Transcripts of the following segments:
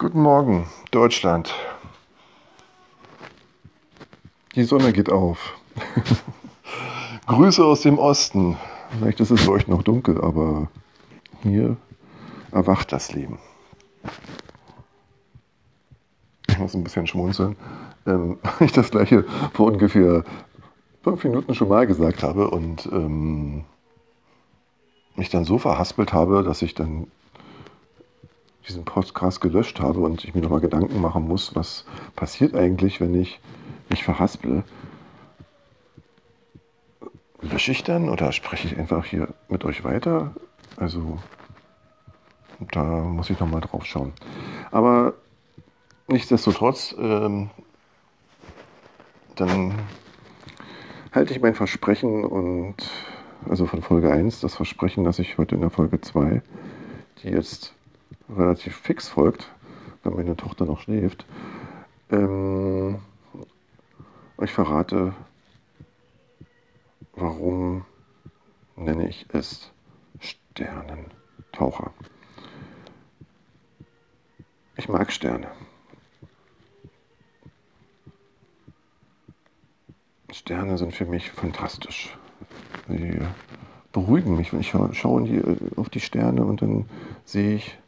Guten Morgen, Deutschland. Die Sonne geht auf. Grüße aus dem Osten. Vielleicht ist es für euch noch dunkel, aber hier erwacht das Leben. Ich muss ein bisschen schmunzeln, ähm, weil ich das gleiche vor ungefähr fünf Minuten schon mal gesagt habe und ähm, mich dann so verhaspelt habe, dass ich dann diesen Podcast gelöscht habe und ich mir nochmal Gedanken machen muss, was passiert eigentlich, wenn ich mich verhasple. Lösche ich dann oder spreche ich einfach hier mit euch weiter? Also da muss ich nochmal drauf schauen. Aber nichtsdestotrotz, ähm, dann halte ich mein Versprechen und also von Folge 1 das Versprechen, dass ich heute in der Folge 2, die jetzt relativ fix folgt, wenn meine Tochter noch schläft, ähm, euch verrate, warum nenne ich es Sternentaucher. Ich mag Sterne. Sterne sind für mich fantastisch. Sie beruhigen mich. Ich schaue die, auf die Sterne und dann sehe ich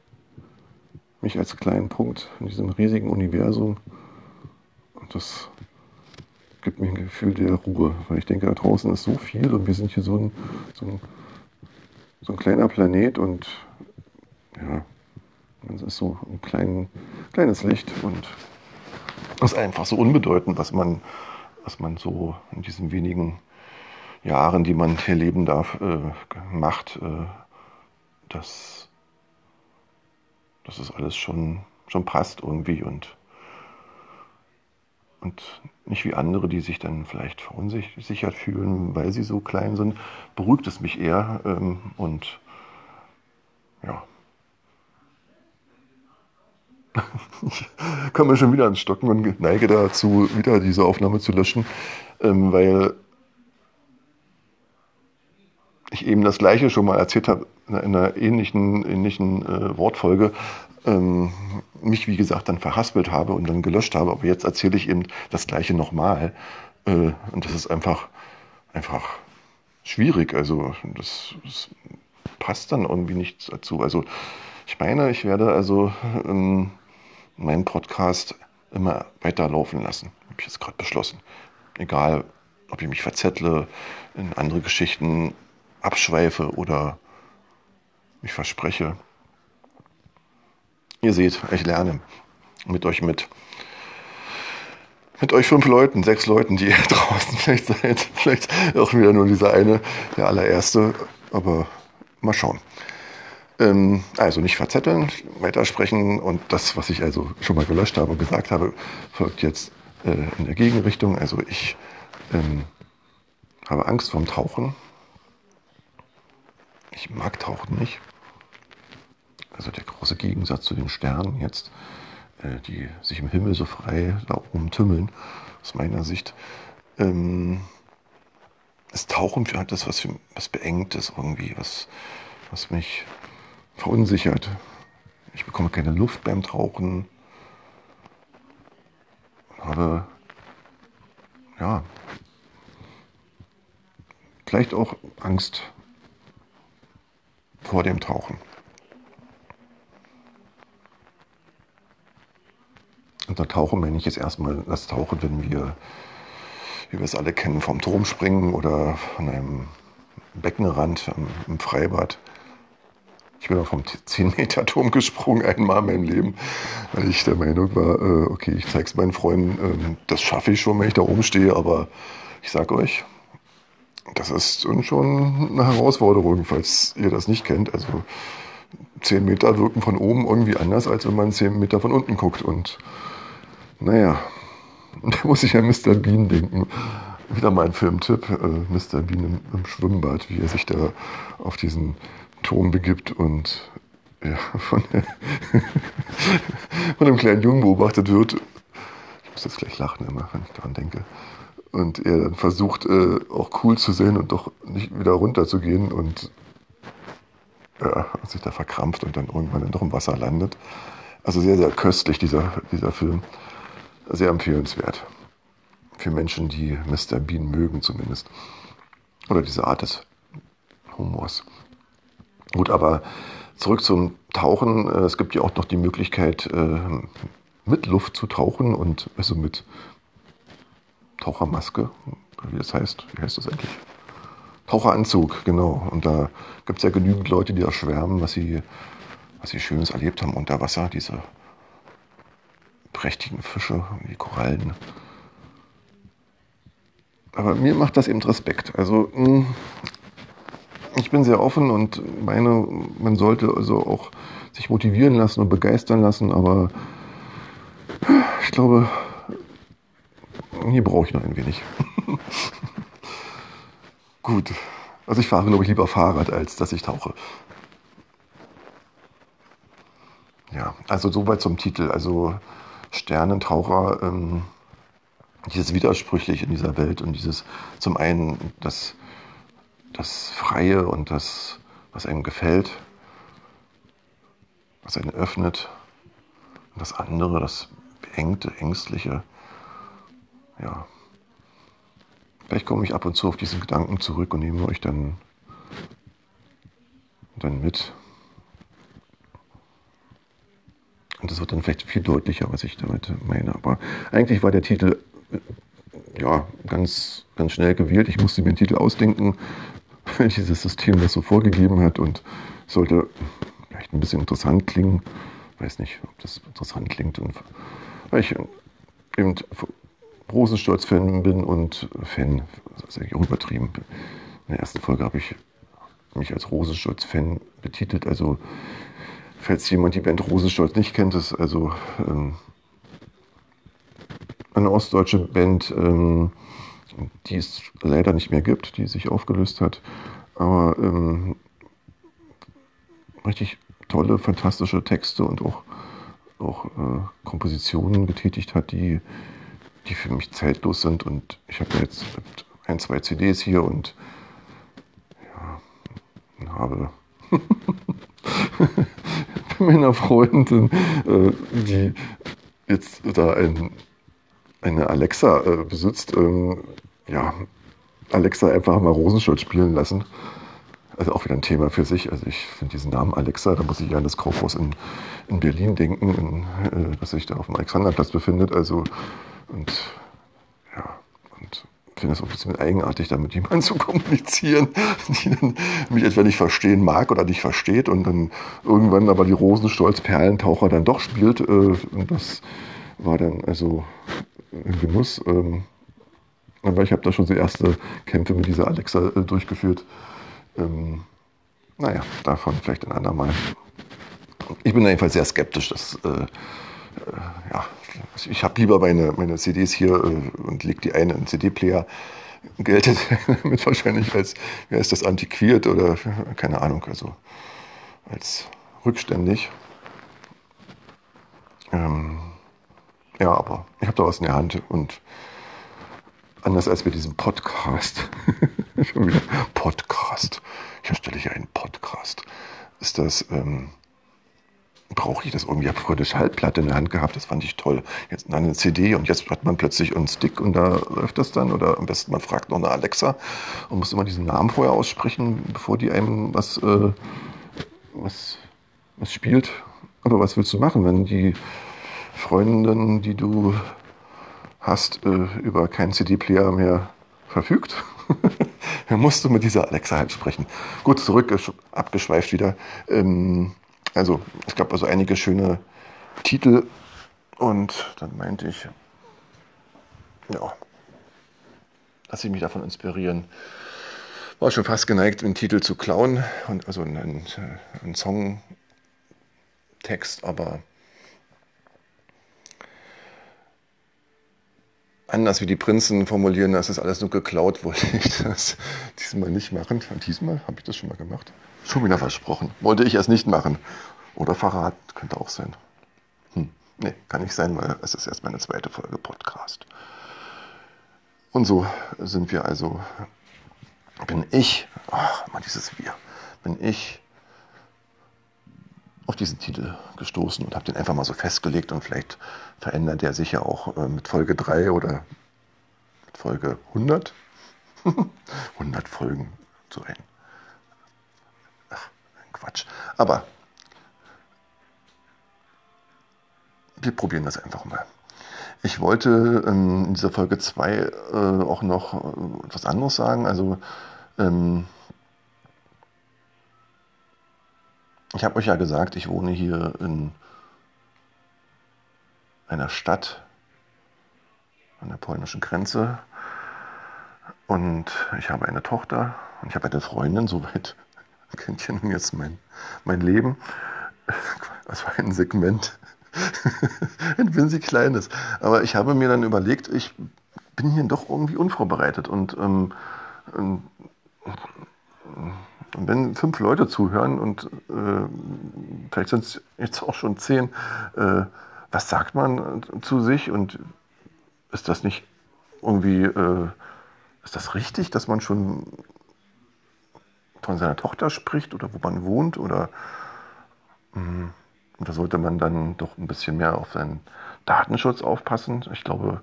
mich als kleinen Punkt in diesem riesigen Universum. Und das gibt mir ein Gefühl der Ruhe, weil ich denke, da draußen ist so viel und wir sind hier so ein, so ein, so ein kleiner Planet und ja, es ist so ein klein, kleines Licht und es ist einfach so unbedeutend, was man, was man so in diesen wenigen Jahren, die man hier leben darf, äh, macht. Äh, dass dass es alles schon, schon passt irgendwie und, und nicht wie andere, die sich dann vielleicht verunsichert fühlen, weil sie so klein sind, beruhigt es mich eher ähm, und ja. Ich komme schon wieder ans Stocken und neige dazu, wieder diese Aufnahme zu löschen, ähm, weil ich eben das Gleiche schon mal erzählt habe, in einer ähnlichen, ähnlichen äh, Wortfolge, ähm, mich, wie gesagt, dann verhaspelt habe und dann gelöscht habe. Aber jetzt erzähle ich eben das Gleiche nochmal. Äh, und das ist einfach, einfach schwierig. Also, das, das, passt dann irgendwie nicht dazu. Also, ich meine, ich werde also ähm, meinen Podcast immer weiterlaufen lassen. Habe ich jetzt gerade beschlossen. Egal, ob ich mich verzettle in andere Geschichten abschweife oder mich verspreche. Ihr seht, ich lerne mit euch mit. Mit euch fünf Leuten, sechs Leuten, die ihr draußen vielleicht seid. Vielleicht auch wieder nur dieser eine, der allererste. Aber mal schauen. Ähm, also nicht verzetteln, weitersprechen und das, was ich also schon mal gelöscht habe und gesagt habe, folgt jetzt äh, in der Gegenrichtung. Also ich ähm, habe Angst vorm Tauchen. Ich mag Tauchen nicht. Also der große Gegensatz zu den Sternen jetzt, äh, die sich im Himmel so frei da oben tümmeln, aus meiner Sicht. Ähm, das Tauchen hat das was, was Beengtes irgendwie, was, was mich verunsichert. Ich bekomme keine Luft beim Tauchen. Habe, ja, vielleicht auch Angst vor dem Tauchen. Unter Tauchen meine ich jetzt erstmal das Tauchen, wenn wir, wie wir es alle kennen, vom Turm springen oder von einem Beckenrand im Freibad. Ich bin auch vom 10-Meter-Turm gesprungen einmal in meinem Leben, weil ich der Meinung war, äh, okay, ich zeige es meinen Freunden, ähm, das schaffe ich schon, wenn ich da oben stehe, aber ich sage euch, das ist schon eine Herausforderung, falls ihr das nicht kennt. Also 10 Meter wirken von oben irgendwie anders, als wenn man 10 Meter von unten guckt. Und naja, da muss ich an Mr. Bean denken. Wieder mal ein Filmtipp, äh, Mr. Bean im, im, Schwimmbad, wie er sich da auf diesen Turm begibt und ja, von, von einem kleinen Jungen beobachtet wird. Ich muss jetzt gleich lachen immer, wenn ich daran denke und er dann versucht, äh, auch cool zu sehen und doch nicht wieder runterzugehen und ja, sich da verkrampft und dann irgendwann dann doch im Wasser landet. Also sehr, sehr köstlich, dieser, dieser Film. Sehr empfehlenswert. Für Menschen, die Mr. Bean mögen zumindest. Oder diese Art des Humors. Gut, aber zurück zum Tauchen. Äh, es gibt ja auch noch die Möglichkeit, äh, mit Luft zu tauchen und also mit Tauchermaske, wie das heißt. Wie heißt das eigentlich? Taucheranzug, genau. Und da gibt es ja genügend Leute, die da schwärmen, was sie, was sie Schönes erlebt haben unter Wasser. Diese prächtigen Fische, die Korallen. Aber mir macht das eben Respekt. Also hm, ich bin sehr offen und meine, man sollte also auch sich motivieren lassen und begeistern lassen, aber ich glaube, hier brauche ich noch ein wenig. Gut. Also ich fahre, glaube ich, lieber Fahrrad, als dass ich tauche. Ja, also soweit zum Titel. Also Sternentaucher, ähm, dieses Widersprüchliche in dieser Welt und dieses zum einen das, das Freie und das, was einem gefällt, was einen öffnet, und das andere, das Beengte, Ängstliche. Ja, Vielleicht komme ich ab und zu auf diesen Gedanken zurück und nehme euch dann, dann mit. Und das wird dann vielleicht viel deutlicher, was ich damit meine. Aber eigentlich war der Titel ja, ganz, ganz schnell gewählt. Ich musste mir den Titel ausdenken, weil dieses System das so vorgegeben hat und sollte vielleicht ein bisschen interessant klingen. Weiß nicht, ob das interessant klingt. Und weil ich eben Rosenstolz-Fan bin und Fan, das ist eigentlich auch übertrieben. In der ersten Folge habe ich mich als Rosenstolz-Fan betitelt. Also, falls jemand die Band Rosenstolz nicht kennt, ist also ähm, eine ostdeutsche Band, ähm, die es leider nicht mehr gibt, die sich aufgelöst hat. Aber ähm, richtig tolle, fantastische Texte und auch, auch äh, Kompositionen getätigt hat, die die für mich zeitlos sind. Und ich habe jetzt ein, zwei CDs hier und ja, habe meiner Freundin, äh, die jetzt da ein, eine Alexa äh, besitzt, ähm, ja, Alexa einfach mal Rosenschutz spielen lassen. Also auch wieder ein Thema für sich. Also ich finde diesen Namen Alexa, da muss ich ja an das Kaufhaus in, in Berlin denken, in, äh, das sich da auf dem Alexanderplatz befindet. Also und finde es auch ein bisschen eigenartig, da mit jemandem zu kommunizieren, die dann mich etwa nicht verstehen mag oder nicht versteht und dann irgendwann aber die Rosenstolz-Perlentaucher dann doch spielt. Äh, und das war dann also ein Genuss. Ähm, aber ich habe da schon so erste Kämpfe mit dieser Alexa äh, durchgeführt. Ähm, naja, davon vielleicht ein andermal. Ich bin jedenfalls sehr skeptisch, dass äh, ja, ich habe lieber meine, meine CDs hier äh, und lege die eine in CD-Player. Geltet damit wahrscheinlich als, wer ist das, antiquiert oder keine Ahnung, also als rückständig. Ähm, ja, aber ich habe da was in der Hand und anders als bei diesem Podcast, schon wieder Podcast, ich erstelle hier einen Podcast, ist das ähm, brauche ich das irgendwie. Ich habe früher eine Schallplatte in der Hand gehabt, das fand ich toll. Jetzt eine CD und jetzt hat man plötzlich einen Stick und da läuft das dann. Oder am besten man fragt noch eine Alexa und muss immer diesen Namen vorher aussprechen, bevor die einem was, äh, was, was spielt. Aber was willst du machen, wenn die Freundin, die du hast, äh, über keinen CD-Player mehr verfügt? dann musst du mit dieser Alexa halt sprechen. Gut, zurück, abgeschweift wieder. Ähm, also es gab also einige schöne Titel und dann meinte ich, ja, lasse ich mich davon inspirieren. War schon fast geneigt, einen Titel zu klauen, und also einen, einen Songtext, aber anders wie die Prinzen formulieren, das ist alles nur geklaut, wollte ich das diesmal nicht machen. Diesmal habe ich das schon mal gemacht. Schon wieder versprochen. Wollte ich erst nicht machen. Oder Verrat könnte auch sein. Hm. Nee, kann nicht sein, weil es ist erst meine zweite Folge Podcast. Und so sind wir also, bin ich, ach, mal dieses Wir, bin ich auf diesen Titel gestoßen und habe den einfach mal so festgelegt und vielleicht verändert der sich ja auch äh, mit Folge 3 oder mit Folge 100. 100 Folgen, ach, ein Quatsch. Aber wir probieren das einfach mal. Ich wollte ähm, in dieser Folge 2 äh, auch noch äh, etwas anderes sagen. Also ähm, ich habe euch ja gesagt, ich wohne hier in einer Stadt an der polnischen Grenze und ich habe eine Tochter und ich habe eine Freundin, soweit kennt ihr nun jetzt mein, mein Leben. Das war ein Segment, ein winzig kleines. Aber ich habe mir dann überlegt, ich bin hier doch irgendwie unvorbereitet und ähm, ähm, wenn fünf Leute zuhören und äh, vielleicht sind es jetzt auch schon zehn, äh, was sagt man zu sich und ist das nicht irgendwie, äh, ist das richtig, dass man schon von seiner Tochter spricht oder wo man wohnt oder mh, da sollte man dann doch ein bisschen mehr auf seinen Datenschutz aufpassen. Ich glaube,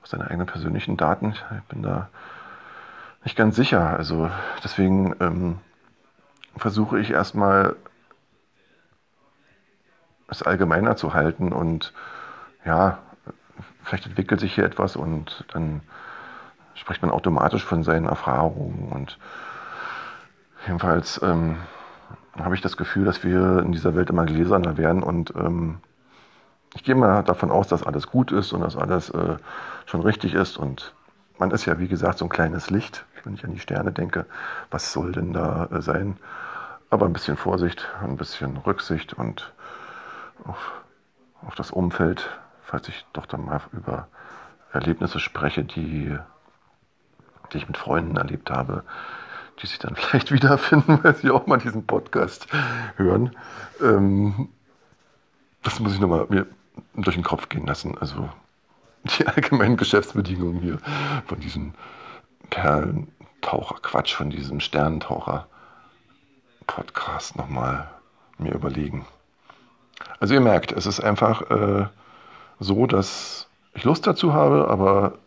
auf seine eigenen persönlichen Daten, ich bin da nicht ganz sicher. Also deswegen ähm, versuche ich erstmal es allgemeiner zu halten und ja, vielleicht entwickelt sich hier etwas und dann spricht man automatisch von seinen Erfahrungen und jedenfalls ähm, habe ich das Gefühl, dass wir in dieser Welt immer gläserner werden und ähm, ich gehe mal davon aus, dass alles gut ist und dass alles äh, schon richtig ist und man ist ja wie gesagt so ein kleines Licht, wenn ich an die Sterne denke, was soll denn da äh, sein? Aber ein bisschen Vorsicht, ein bisschen Rücksicht und auf, auf das Umfeld, falls ich doch dann mal über Erlebnisse spreche, die, die ich mit Freunden erlebt habe, die sich dann vielleicht wiederfinden, weil sie auch mal diesen Podcast hören. Ähm, das muss ich nochmal mir durch den Kopf gehen lassen. Also die allgemeinen Geschäftsbedingungen hier von diesem Perlentaucher, Quatsch, von diesem Sternentaucher Podcast nochmal mir überlegen. Also ihr merkt, es ist einfach äh, so, dass ich Lust dazu habe, aber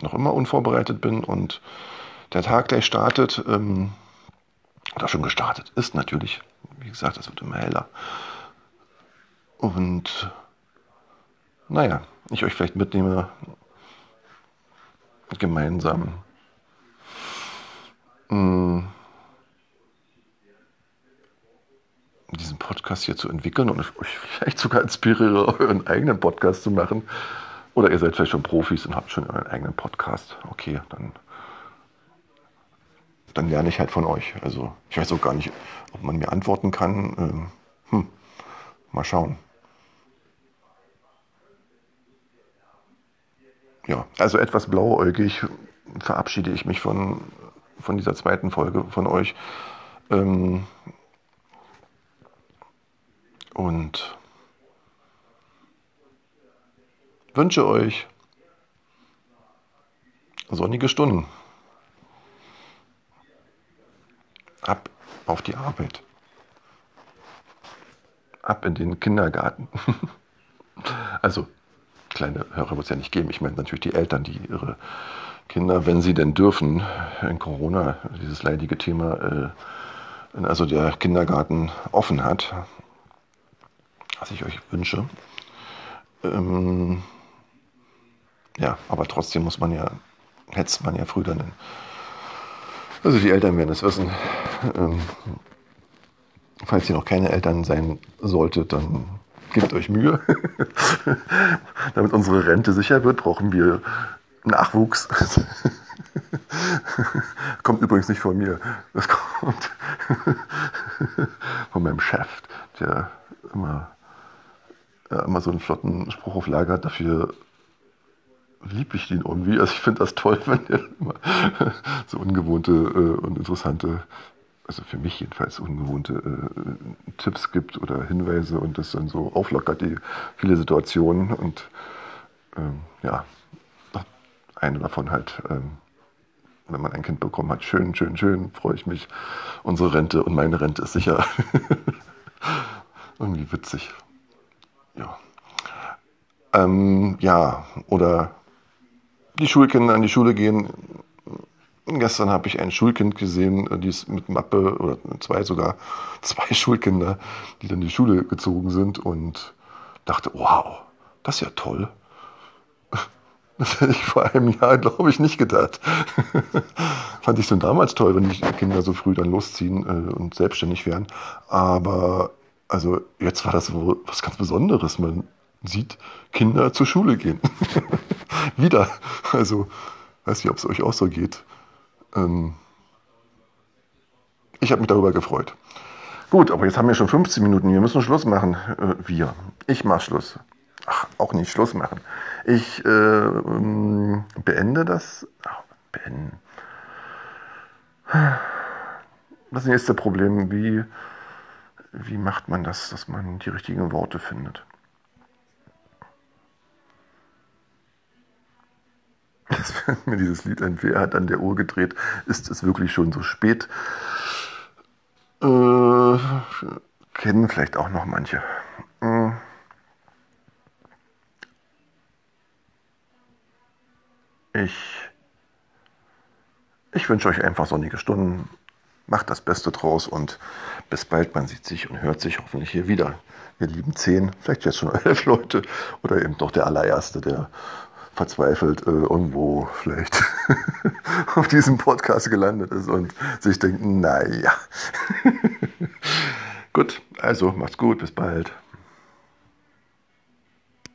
noch immer unvorbereitet bin und der Tag, der startet, ähm, oder schon gestartet ist natürlich, wie gesagt, es wird immer heller. Und naja, ich euch vielleicht mitnehme, gemeinsam mh, mm, diesen Podcast hier zu entwickeln und euch vielleicht sogar inspiriere, euren eigenen Podcast zu machen. Oder ihr seid vielleicht schon Profis und habt schon euren eigenen Podcast. Okay, dann dann lerne ich halt von euch. Also ich weiß auch gar nicht, ob man mir antworten kann. Ähm, hm, mal schauen. Ja, also etwas blauäugig verabschiede ich mich von, von dieser zweiten Folge von euch. Ähm, und wünsche euch sonnige Stunden. Ab auf die Arbeit. Ab in den Kindergarten. also, kleine Hörer wird es ja nicht geben. Ich meine natürlich die Eltern, die ihre Kinder, wenn sie denn dürfen, in Corona, dieses leidige Thema, äh, also der Kindergarten offen hat, was ich euch wünsche. Ähm, ja, aber trotzdem muss man ja, hetzt man ja früh dann also die Eltern werden es wissen. Ähm, falls ihr noch keine Eltern sein solltet, dann gebt euch Mühe. Damit unsere Rente sicher wird, brauchen wir Nachwuchs. kommt übrigens nicht von mir. Das kommt von meinem Chef, der immer, ja, immer so einen flotten Spruch auf Lager hat. Dafür liebe ich ihn irgendwie. Also ich finde das toll, wenn er immer so ungewohnte äh, und interessante, also für mich jedenfalls ungewohnte äh, Tipps gibt oder Hinweise und das dann so auflockert, die viele Situationen. Und ähm, ja, eine davon halt, ähm, wenn man ein Kind bekommen hat, schön, schön, schön, freue ich mich. Unsere Rente und meine Rente ist sicher. Irgendwie witzig. Ja. Ähm, ja, oder die Schulkinder an die Schule gehen. Gestern habe ich ein Schulkind gesehen, äh, die ist mit Mappe, oder zwei sogar, zwei Schulkinder, die dann in die Schule gezogen sind und dachte, wow, das ist ja toll. Das hätte ich vor einem Jahr, glaube ich, nicht gedacht. Fand ich schon damals toll, wenn die Kinder so früh dann losziehen äh, und selbstständig werden. Aber also jetzt war das was ganz Besonderes. Man sieht Kinder zur Schule gehen. Wieder. Also, weiß nicht, ob es euch auch so geht. Ähm ich habe mich darüber gefreut. Gut, aber jetzt haben wir schon 15 Minuten. Wir müssen Schluss machen. Äh, wir. Ich mache Schluss. Ach, auch nicht Schluss machen. Ich äh, beende das. Ach, beenden. Das nächste Problem, wie, wie macht man das, dass man die richtigen Worte findet? Fällt mir dieses Lied ein, wer hat an der Uhr gedreht? Ist es wirklich schon so spät? Äh, kennen vielleicht auch noch manche. Hm. Ich, ich wünsche euch einfach sonnige Stunden. Macht das Beste draus und bis bald. Man sieht sich und hört sich hoffentlich hier wieder. Wir lieben zehn, vielleicht jetzt schon elf Leute oder eben doch der allererste, der verzweifelt äh, irgendwo vielleicht auf diesem Podcast gelandet ist und sich denkt, naja. gut, also macht's gut, bis bald.